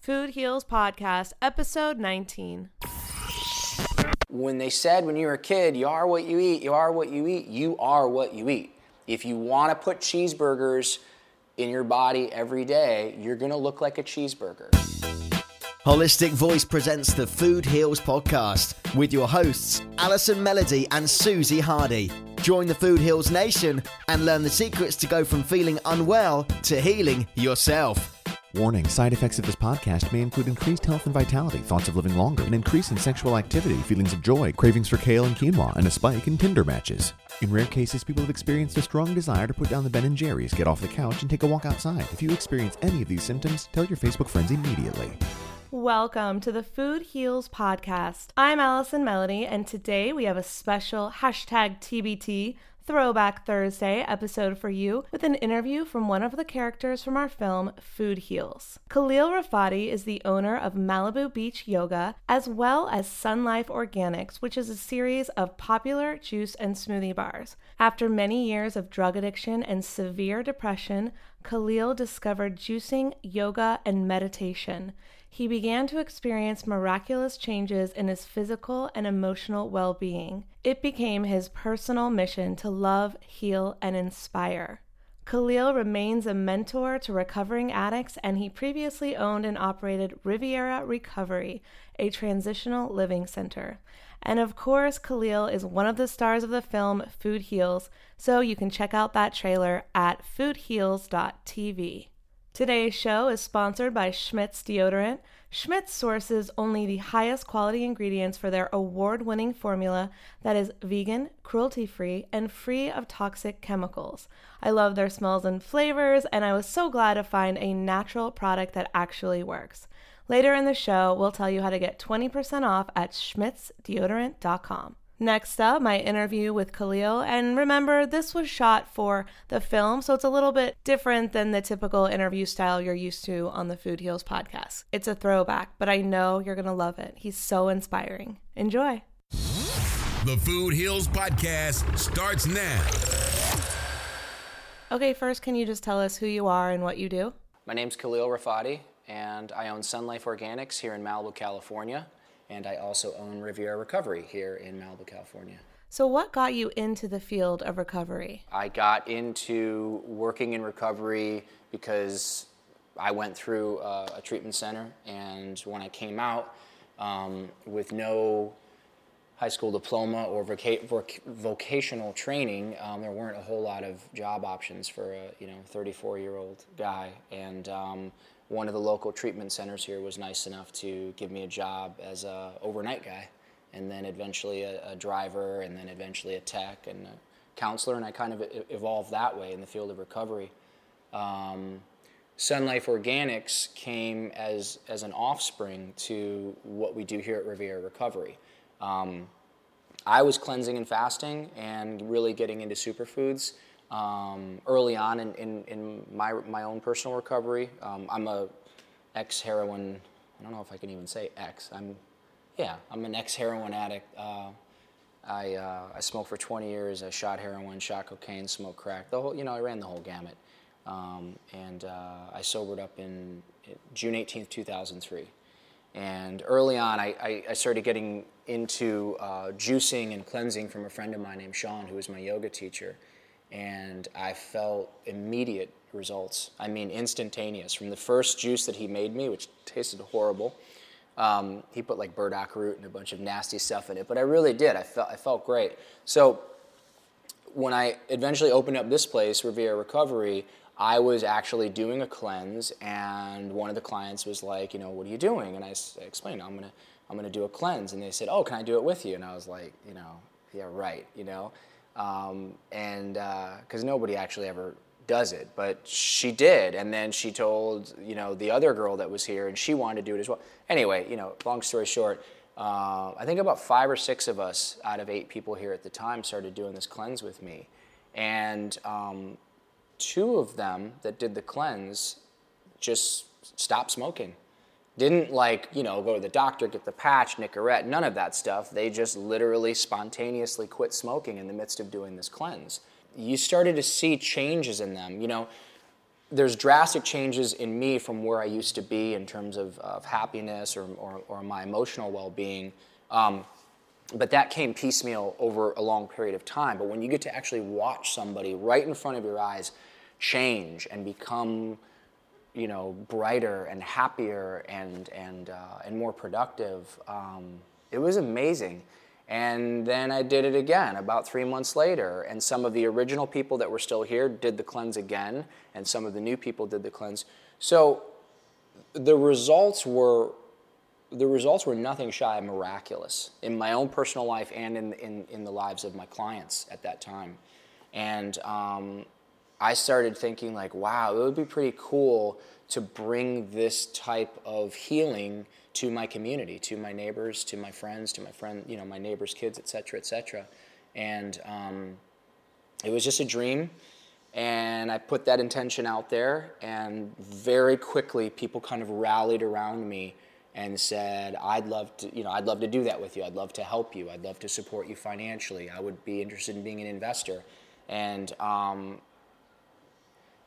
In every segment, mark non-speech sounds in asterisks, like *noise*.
Food Heals Podcast, episode 19. When they said when you were a kid, you are what you eat, you are what you eat, you are what you eat. If you want to put cheeseburgers in your body every day, you're going to look like a cheeseburger. Holistic Voice presents the Food Heals podcast with your hosts, Allison Melody and Suzy Hardy. Join the Food Heals Nation and learn the secrets to go from feeling unwell to healing yourself. Warning side effects of this podcast may include increased health and vitality, thoughts of living longer, an increase in sexual activity, feelings of joy, cravings for kale and quinoa, and a spike in Tinder matches. In rare cases, people have experienced a strong desire to put down the Ben and Jerry's, get off the couch, and take a walk outside. If you experience any of these symptoms, tell your Facebook friends immediately. Welcome to the Food Heals podcast. I'm Allison Melody, and today we have a special hashtag TBT Throwback Thursday episode for you with an interview from one of the characters from our film Food Heals. Khalil Rafati is the owner of Malibu Beach Yoga as well as SunLife Organics, which is a series of popular juice and smoothie bars. After many years of drug addiction and severe depression, Khalil discovered juicing, yoga, and meditation he began to experience miraculous changes in his physical and emotional well being. It became his personal mission to love, heal, and inspire. Khalil remains a mentor to recovering addicts, and he previously owned and operated Riviera Recovery, a transitional living center. And of course, Khalil is one of the stars of the film Food Heals, so you can check out that trailer at foodheals.tv. Today's show is sponsored by Schmidt's Deodorant. Schmidt's sources only the highest quality ingredients for their award winning formula that is vegan, cruelty free, and free of toxic chemicals. I love their smells and flavors, and I was so glad to find a natural product that actually works. Later in the show, we'll tell you how to get 20% off at schmidtsdeodorant.com. Next up, my interview with Khalil. And remember, this was shot for the film, so it's a little bit different than the typical interview style you're used to on the Food Heals podcast. It's a throwback, but I know you're going to love it. He's so inspiring. Enjoy. The Food Heals podcast starts now. Okay, first, can you just tell us who you are and what you do? My name's Khalil Rafati, and I own SunLife Organics here in Malibu, California and I also own Riviera Recovery here in Malibu, California. So, what got you into the field of recovery? I got into working in recovery because I went through a, a treatment center, and when I came out um, with no high school diploma or voc- vocational training, um, there weren't a whole lot of job options for a you know 34 year old guy, and um, one of the local treatment centers here was nice enough to give me a job as a overnight guy and then eventually a, a driver and then eventually a tech and a counselor. And i kind of evolved that way in the field of recovery. Um, sun life organics came as, as an offspring to what we do here at riviera recovery. Um, i was cleansing and fasting and really getting into superfoods um, early on in, in, in, my, my own personal recovery. Um, I'm a ex-heroin, I don't know if I can even say ex, I'm, yeah, I'm an ex-heroin addict. Uh, I, uh, I smoked for 20 years, I shot heroin, shot cocaine, smoked crack, the whole, you know, I ran the whole gamut. Um, and uh, I sobered up in June 18th, 2003. And early on, I, I, I started getting into uh, juicing and cleansing from a friend of mine named Sean, who was my yoga teacher and I felt immediate results. I mean, instantaneous. From the first juice that he made me, which tasted horrible, um, he put like burdock root and a bunch of nasty stuff in it, but I really did. I felt, I felt great. So when I eventually opened up this place, Riviera Recovery, I was actually doing a cleanse, and one of the clients was like, you know, what are you doing? And I, I explained, I'm gonna, I'm gonna do a cleanse, and they said, oh, can I do it with you? And I was like, you know, yeah, right, you know. Um, and because uh, nobody actually ever does it, but she did, and then she told you know the other girl that was here, and she wanted to do it as well. Anyway, you know, long story short, uh, I think about five or six of us out of eight people here at the time started doing this cleanse with me, and um, two of them that did the cleanse just stopped smoking didn't like, you know, go to the doctor, get the patch, Nicorette, none of that stuff. They just literally spontaneously quit smoking in the midst of doing this cleanse. You started to see changes in them. You know, there's drastic changes in me from where I used to be in terms of, of happiness or, or, or, my emotional well being. Um, but that came piecemeal over a long period of time. But when you get to actually watch somebody right in front of your eyes change and become you know, brighter and happier and, and, uh, and more productive. Um, it was amazing. And then I did it again about three months later. And some of the original people that were still here did the cleanse again, and some of the new people did the cleanse. So the results were the results were nothing shy of miraculous in my own personal life and in, in, in the lives of my clients at that time. And um, I started thinking like, wow, it would be pretty cool to bring this type of healing to my community, to my neighbors, to my friends, to my friend, you know, my neighbors' kids, et cetera, et cetera. And um, it was just a dream and I put that intention out there, and very quickly people kind of rallied around me and said, "I'd love to, you know, I'd love to do that with you. I'd love to help you. I'd love to support you financially. I would be interested in being an investor." And um,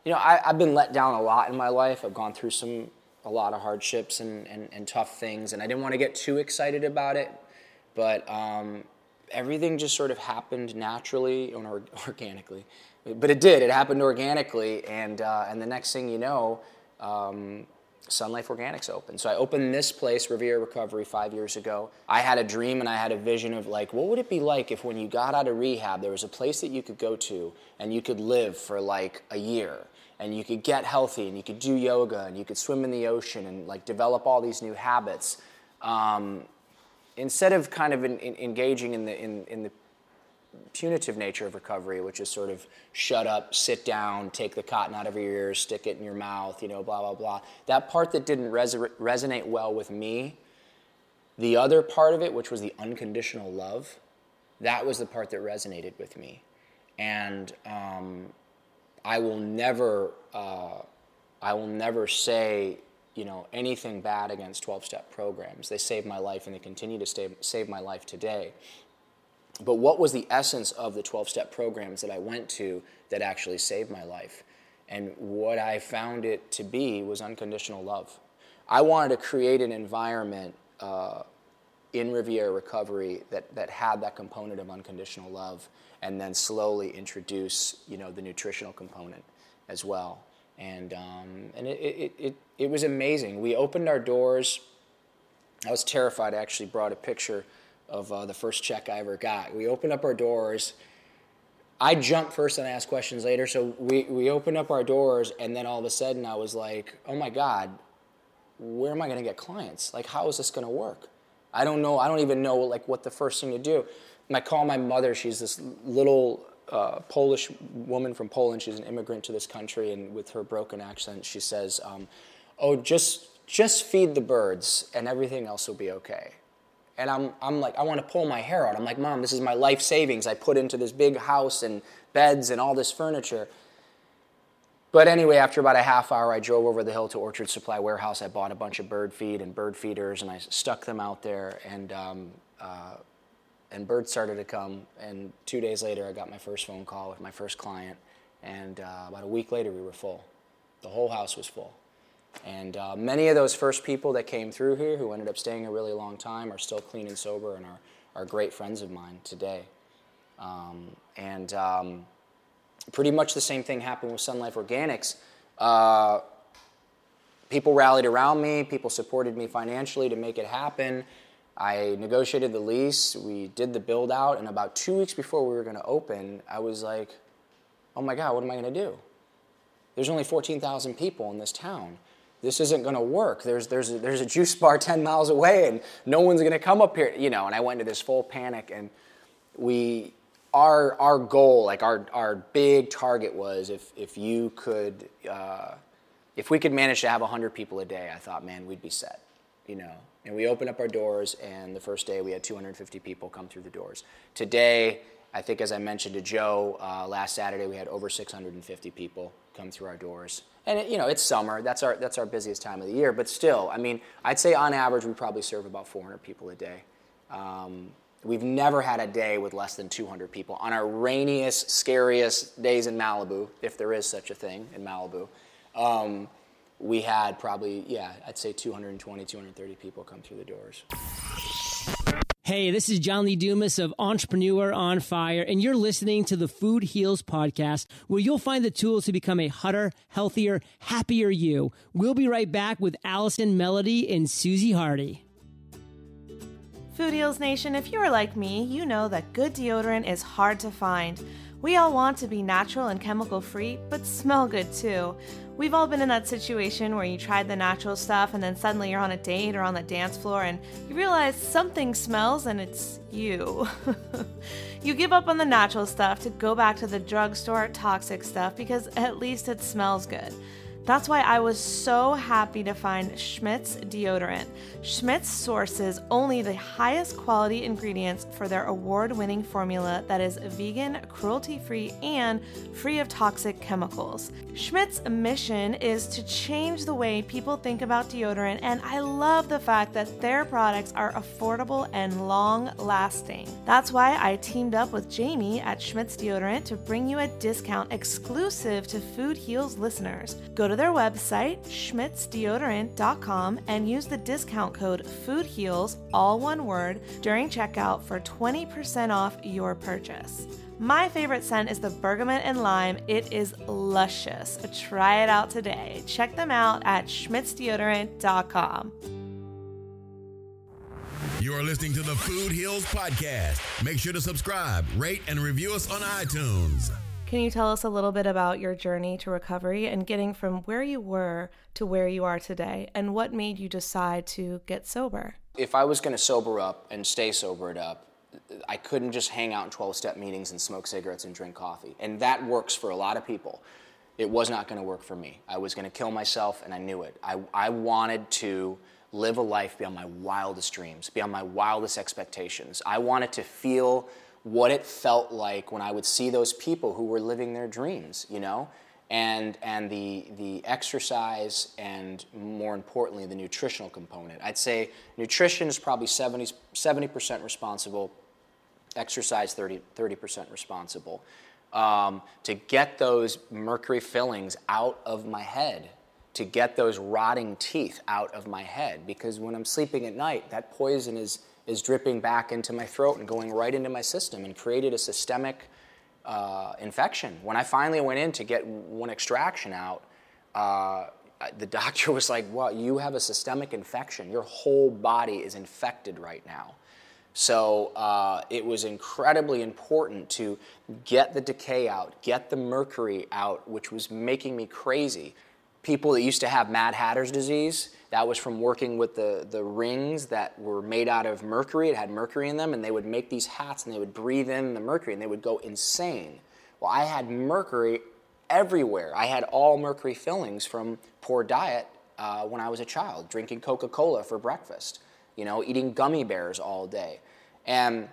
you know, I, have been let down a lot in my life. I've gone through some a lot of hardships and, and, and tough things, and I didn't want to get too excited about it, but um, everything just sort of happened naturally and *laughs* organically but it did. It happened organically, and uh, and the next thing you know, um, SunLife Organics opened. So I opened this place, Riviera Recovery, five years ago. I had a dream and I had a vision of like, what would it be like if when you got out of rehab, there was a place that you could go to and you could live for like a year and you could get healthy and you could do yoga and you could swim in the ocean and like develop all these new habits. Um, instead of kind of in, in, engaging in the, in, in the punitive nature of recovery, which is sort of shut up, sit down, take the cotton out of your ears, stick it in your mouth, you know, blah, blah, blah. That part that didn't res- resonate well with me, the other part of it, which was the unconditional love, that was the part that resonated with me. And um, I will never, uh, I will never say, you know, anything bad against 12-step programs. They saved my life and they continue to save, save my life today. But what was the essence of the 12 step programs that I went to that actually saved my life? And what I found it to be was unconditional love. I wanted to create an environment uh, in Riviera Recovery that, that had that component of unconditional love and then slowly introduce you know, the nutritional component as well. And, um, and it, it, it, it was amazing. We opened our doors. I was terrified. I actually brought a picture of uh, the first check I ever got. We opened up our doors. I jumped first and asked questions later. So we, we opened up our doors, and then all of a sudden I was like, oh my God, where am I going to get clients? Like, how is this going to work? I don't know. I don't even know like what the first thing to do. I call my mother. She's this little uh, Polish woman from Poland. She's an immigrant to this country, and with her broken accent, she says, um, "Oh, just just feed the birds, and everything else will be okay." And I'm, I'm like, I want to pull my hair out. I'm like, Mom, this is my life savings I put into this big house and beds and all this furniture. But anyway, after about a half hour, I drove over the hill to Orchard Supply Warehouse. I bought a bunch of bird feed and bird feeders, and I stuck them out there. And um, uh, and birds started to come. And two days later, I got my first phone call with my first client. And uh, about a week later, we were full. The whole house was full. And uh, many of those first people that came through here who ended up staying a really long time are still clean and sober and are, are great friends of mine today. Um, and um, pretty much the same thing happened with SunLife Organics. Uh, people rallied around me, people supported me financially to make it happen. I negotiated the lease, we did the build out, and about two weeks before we were going to open, I was like, oh my God, what am I going to do? There's only 14,000 people in this town this isn't going to work. There's, there's, a, there's a juice bar *laughs* 10 miles away and no one's going to come up here, you know. And I went into this full panic and we, our, our goal, like our, our big target was if, if you could, uh, if we could manage to have 100 people a day, I thought, man, we'd be set, you know. And we opened up our doors and the first day we had 250 people come through the doors. Today, I think as I mentioned to Joe uh, last Saturday, we had over 650 people come through our doors and it, you know it's summer that's our that's our busiest time of the year but still i mean i'd say on average we probably serve about 400 people a day um, we've never had a day with less than 200 people on our rainiest scariest days in malibu if there is such a thing in malibu um, we had probably yeah i'd say 220 230 people come through the doors Hey, this is John Lee Dumas of Entrepreneur on Fire, and you're listening to the Food Heals podcast, where you'll find the tools to become a hotter, healthier, happier you. We'll be right back with Allison Melody and Suzy Hardy. Food Nation, if you are like me, you know that good deodorant is hard to find. We all want to be natural and chemical free, but smell good too. We've all been in that situation where you tried the natural stuff and then suddenly you're on a date or on the dance floor and you realize something smells and it's you. *laughs* you give up on the natural stuff to go back to the drugstore toxic stuff because at least it smells good. That's why I was so happy to find Schmidt's deodorant. Schmidt's sources only the highest quality ingredients for their award winning formula that is vegan, cruelty free, and free of toxic chemicals. Schmidt's mission is to change the way people think about deodorant, and I love the fact that their products are affordable and long lasting. That's why I teamed up with Jamie at Schmidt's Deodorant to bring you a discount exclusive to Food Heals listeners. Go to their website, schmidtsdeodorant.com, and use the discount code FOODHEALS, all one word, during checkout for 20% off your purchase. My favorite scent is the bergamot and lime. It is luscious. Try it out today. Check them out at schmidtsdeodorant.com. You're listening to the Food Heals Podcast. Make sure to subscribe, rate, and review us on iTunes. Can you tell us a little bit about your journey to recovery and getting from where you were to where you are today and what made you decide to get sober? If I was going to sober up and stay sobered up, I couldn't just hang out in 12 step meetings and smoke cigarettes and drink coffee. And that works for a lot of people. It was not going to work for me. I was going to kill myself, and I knew it. I, I wanted to live a life beyond my wildest dreams, beyond my wildest expectations. I wanted to feel what it felt like when I would see those people who were living their dreams, you know? And, and the, the exercise and more importantly, the nutritional component. I'd say nutrition is probably 70, 70% responsible, exercise 30, 30% responsible. Um, to get those mercury fillings out of my head, to get those rotting teeth out of my head. Because when I'm sleeping at night, that poison is is dripping back into my throat and going right into my system and created a systemic uh, infection. When I finally went in to get one extraction out, uh, the *laughs* doctor was like, Well, you have a systemic infection. Your whole body is infected right now. So uh, it was incredibly important to get the decay out, get the mercury out, which was making me crazy. People that used to have Mad Hatter's disease, that was from working with the, the rings that were made out of mercury. It had mercury in them, and they would make these hats and they would breathe in the mercury and they would go insane. Well, I had mercury everywhere. I had all mercury fillings from poor diet uh, when I was a child, drinking Coca Cola for breakfast, you know, eating gummy bears all day. And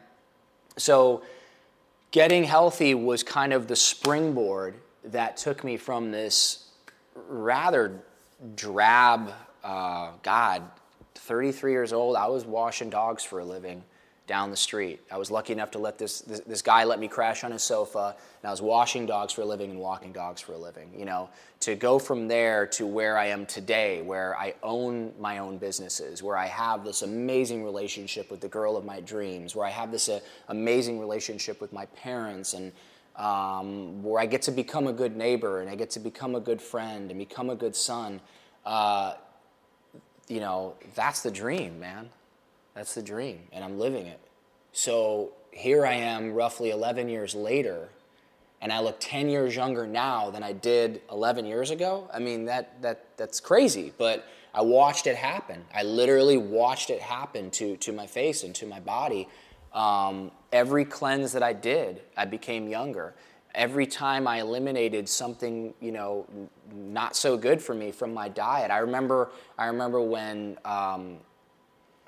so getting healthy was kind of the springboard that took me from this rather drab uh, God, 33 years old, I was washing dogs for a living down the street. I was lucky enough to let this, this, this, guy let me crash on his sofa, and I was washing dogs for a living and walking dogs for a living. You know, to go from there to where I am today, where I own my own businesses, where I have this amazing relationship with the girl of my dreams, where I have this uh, amazing relationship with my parents, and um, where I get to become a good neighbor and I get to become a good friend and become a good son. Uh, you know, that's the dream, man. That's the dream, and I'm living it. So here I am, roughly 11 years later, and I look 10 years younger now than I did 11 years ago. I mean, that, that, that's crazy, but I watched it happen. I literally watched it happen to, to my face and to my body. Um, every cleanse that I did, I became younger every time I eliminated something, you know, not so good for me from my diet. I remember, I remember when um,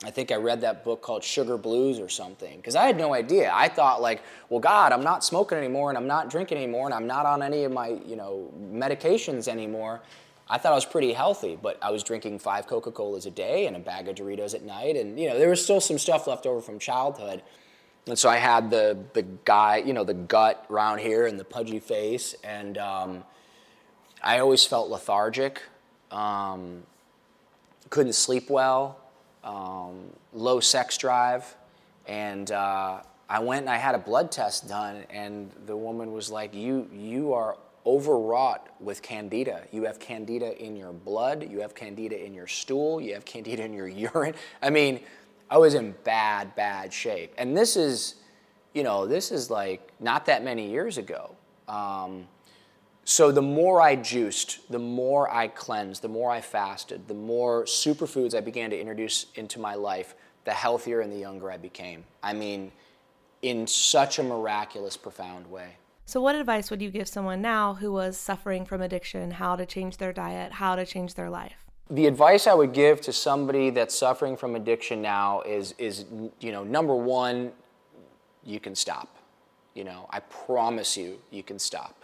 I think I read that book called Sugar Blues or something because I had no idea. I thought like, well, God, I'm not smoking anymore and I'm not drinking anymore and I'm not on any of my, you know, medications anymore. I thought I was pretty healthy, but I was drinking five Coca Colas a day and a bag of Doritos at night, and you know there was still some stuff left over from childhood. And so I had the, the guy, you know, the gut around here and the pudgy face. And um, I always felt lethargic, um, couldn't sleep well, um, low sex drive. And uh, I went and I had a blood test done, and the woman was like, You, you are overwrought with candida. You have candida in your blood, you have candida in your stool, you have candida in your *laughs* urine. I mean, I was in bad, bad shape. And this is, you know, this is like not that many years ago. Um, So the more I juiced, the more I cleansed, the more I fasted, the more superfoods I began to introduce into my life, the healthier and the younger I became. I mean, in such a miraculous, profound way. So, what advice would you give someone now who was suffering from addiction, how to change their diet, how to change their life? The advice I would give to somebody that's suffering from addiction now is, is you know, number one, you can stop. You know, I promise you, you can stop.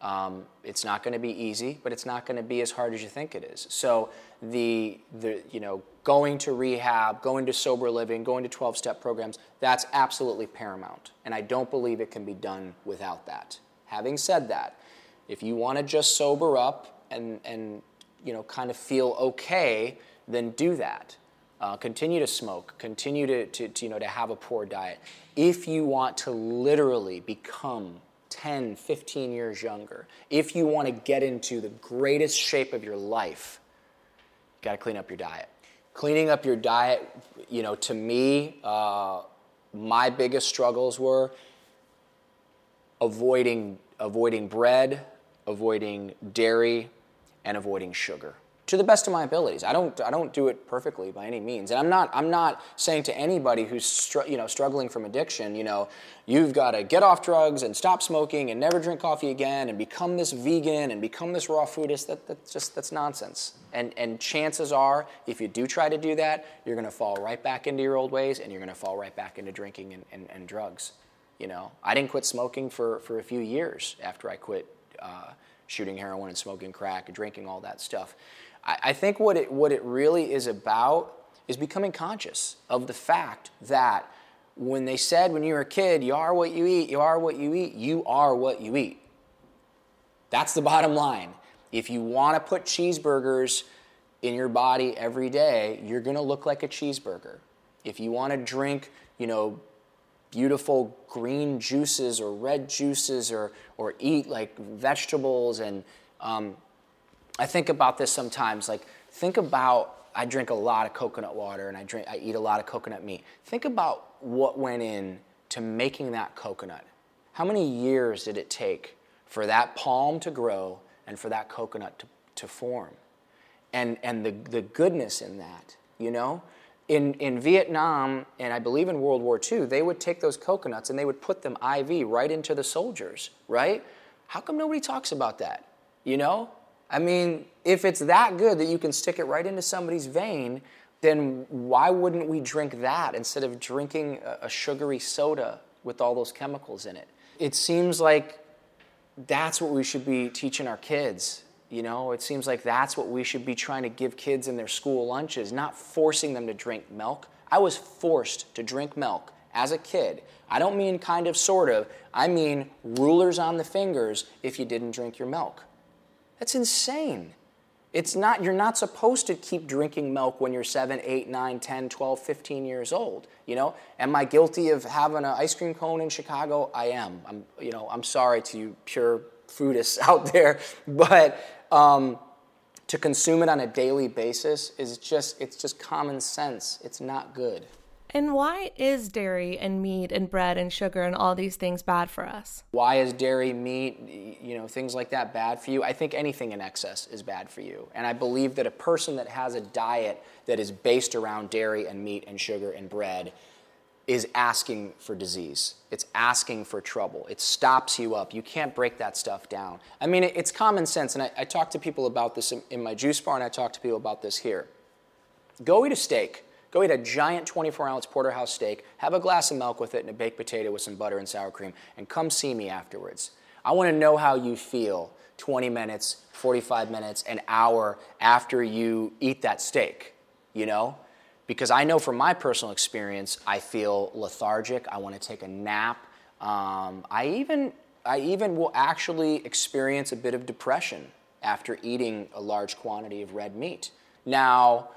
Um, it's not going to be easy, but it's not going to be as hard as you think it is. So the the you know going to rehab, going to sober living, going to 12-step programs, that's absolutely paramount, and I don't believe it can be done without that. Having said that, if you want to just sober up and and you know kind of feel okay, then do that. Uh, continue to smoke. Continue to, to, to you know to have a poor diet. If you want to literally become 10, 15 years younger, if you want to get into the greatest shape of your life, you got to clean up your diet. Cleaning up your diet, you know, to me, uh, my biggest struggles were avoiding avoiding bread, avoiding dairy, and avoiding sugar to the best of my abilities. I don't I don't do it perfectly by any means. And I'm not I'm not saying to anybody who's str- you know struggling from addiction, you know, you've got to get off drugs and stop smoking and never drink coffee again and become this vegan and become this raw foodist. That that's just that's nonsense. And and chances are if you do try to do that, you're going to fall right back into your old ways and you're going to fall right back into drinking and, and, and, drugs. You know, I didn't quit smoking for, for a few years after I quit uh, shooting heroin and smoking crack and drinking all that stuff. I, I think what it, what it really is about is becoming conscious of the fact that when they said when you were a kid, you are what you eat, you are what you eat, you are what you eat. That's the bottom line. If you want to put cheeseburgers in your body every day, you're going to look like a cheeseburger. If you want to drink, you know, beautiful green juices or red juices or, or eat like vegetables and um, I think about this sometimes. Like, think about I drink a lot of coconut water and I drink I eat a lot of coconut meat. Think about what went in to making that coconut. How many years did it take for that palm to grow and for that coconut to, to form? And and the, the goodness in that, you know? In, in Vietnam, and I believe in World War II, they would take those coconuts and they would put them IV right into the soldiers, right? How come nobody talks about that? You know? I mean, if it's that good that you can stick it right into somebody's vein, then why wouldn't we drink that instead of drinking a sugary soda with all those chemicals in it? It seems like that's what we should be teaching our kids. You know, it seems like that's what we should be trying to give kids in their school lunches, not forcing them to drink milk. I was forced to drink milk as a kid. I don't mean kind of, sort of. I mean rulers on the fingers if you didn't drink your milk. That's insane. It's not, you're not supposed to keep drinking milk when you're 7, 8, 9, 10, 12, 15 years old. You know, am I guilty of having an ice cream cone in Chicago? I am. I'm, you know, I'm sorry to you pure foodists *laughs* out there, but um, to consume it on a daily basis is just, it's just common sense. It's not good. And why is dairy and meat and bread and sugar and all these things bad for us? Why is dairy, meat, you know, things like that bad for you? I think anything in excess is bad for you. And I believe that a person that has a diet that is based around dairy and meat and sugar and bread is asking for disease. It's asking for trouble. It stops you up. You can't break that stuff down. I mean, it's common sense. And I, I talk to people about this in, in my juice bar, and I talk to people about this here. Go eat a steak Go eat a giant 24 ounce porterhouse steak, have a glass of milk with it, and a baked potato with some butter and sour cream, and come see me afterwards. I want to know how you feel 20 minutes, 45 minutes, an hour after you eat that steak, you know? Because I know from my personal experience, I feel lethargic, I want to take a nap. Um, I, even, I even will actually experience a bit of depression after eating a large quantity of red meat. Now,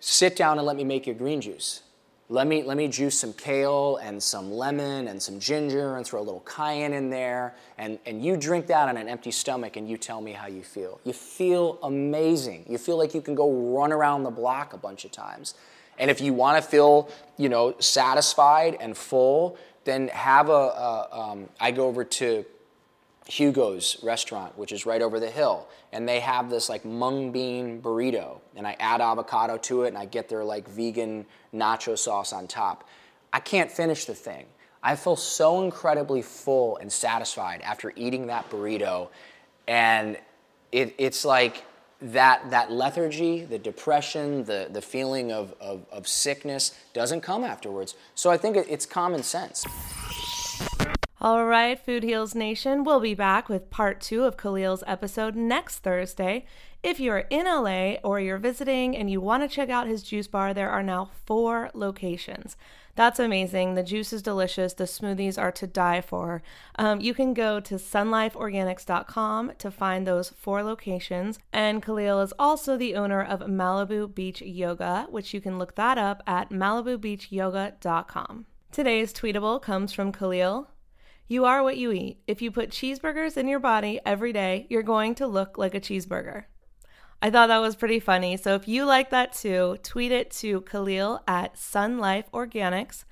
sit down and let me make your green juice. Let me, let me juice some kale and some lemon and some ginger and throw a little cayenne in there. And, and you drink that on an empty stomach and you tell me how you feel. You feel amazing. You feel like you can go run around the block a bunch of times. And if you want to feel, you know, satisfied and full, then have a. a um, I go over to Hugo's restaurant, which is right over the hill, and they have this like mung bean burrito, and I add avocado to it, and I get their like vegan nacho sauce on top. I can't finish the thing. I feel so incredibly full and satisfied after eating that burrito, and it, it's like that that lethargy, the depression, the the feeling of, of, of sickness doesn't come afterwards. So I think it, it's common sense. All right, Food Heals Nation, we'll be back with part two of Khalil's episode next Thursday. If you're in LA or you're visiting and you want to check out his juice bar, there are now four locations. That's amazing. The juice is delicious. The smoothies are to die for. Um, you can go to sunlifeorganics.com to find those four locations. And Khalil is also the owner of Malibu Beach Yoga, which you can look that up at malibubeachyoga.com. Today's tweetable comes from Khalil. You are what you eat. If you put cheeseburgers in your body every day, you're going to look like a cheeseburger. I thought that was pretty funny. So if you like that too, tweet it to Khalil at SunLife Organics.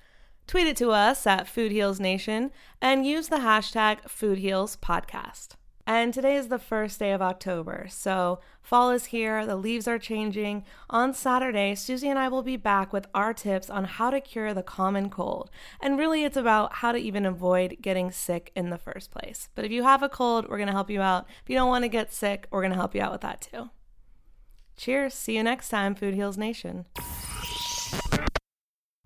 Tweet it to us at Food Heals Nation and use the hashtag Food Heals Podcast. And today is the first day of October, so fall is here, the leaves are changing. On Saturday, Suzy and I will be back with our tips on how to cure the common cold. And really, it's about how to even avoid getting sick in the first place. But if you have a cold, we're to help you out. If you don't want to get sick, we're to help you out with that too. Cheers. See you next time, Food Heals Nation.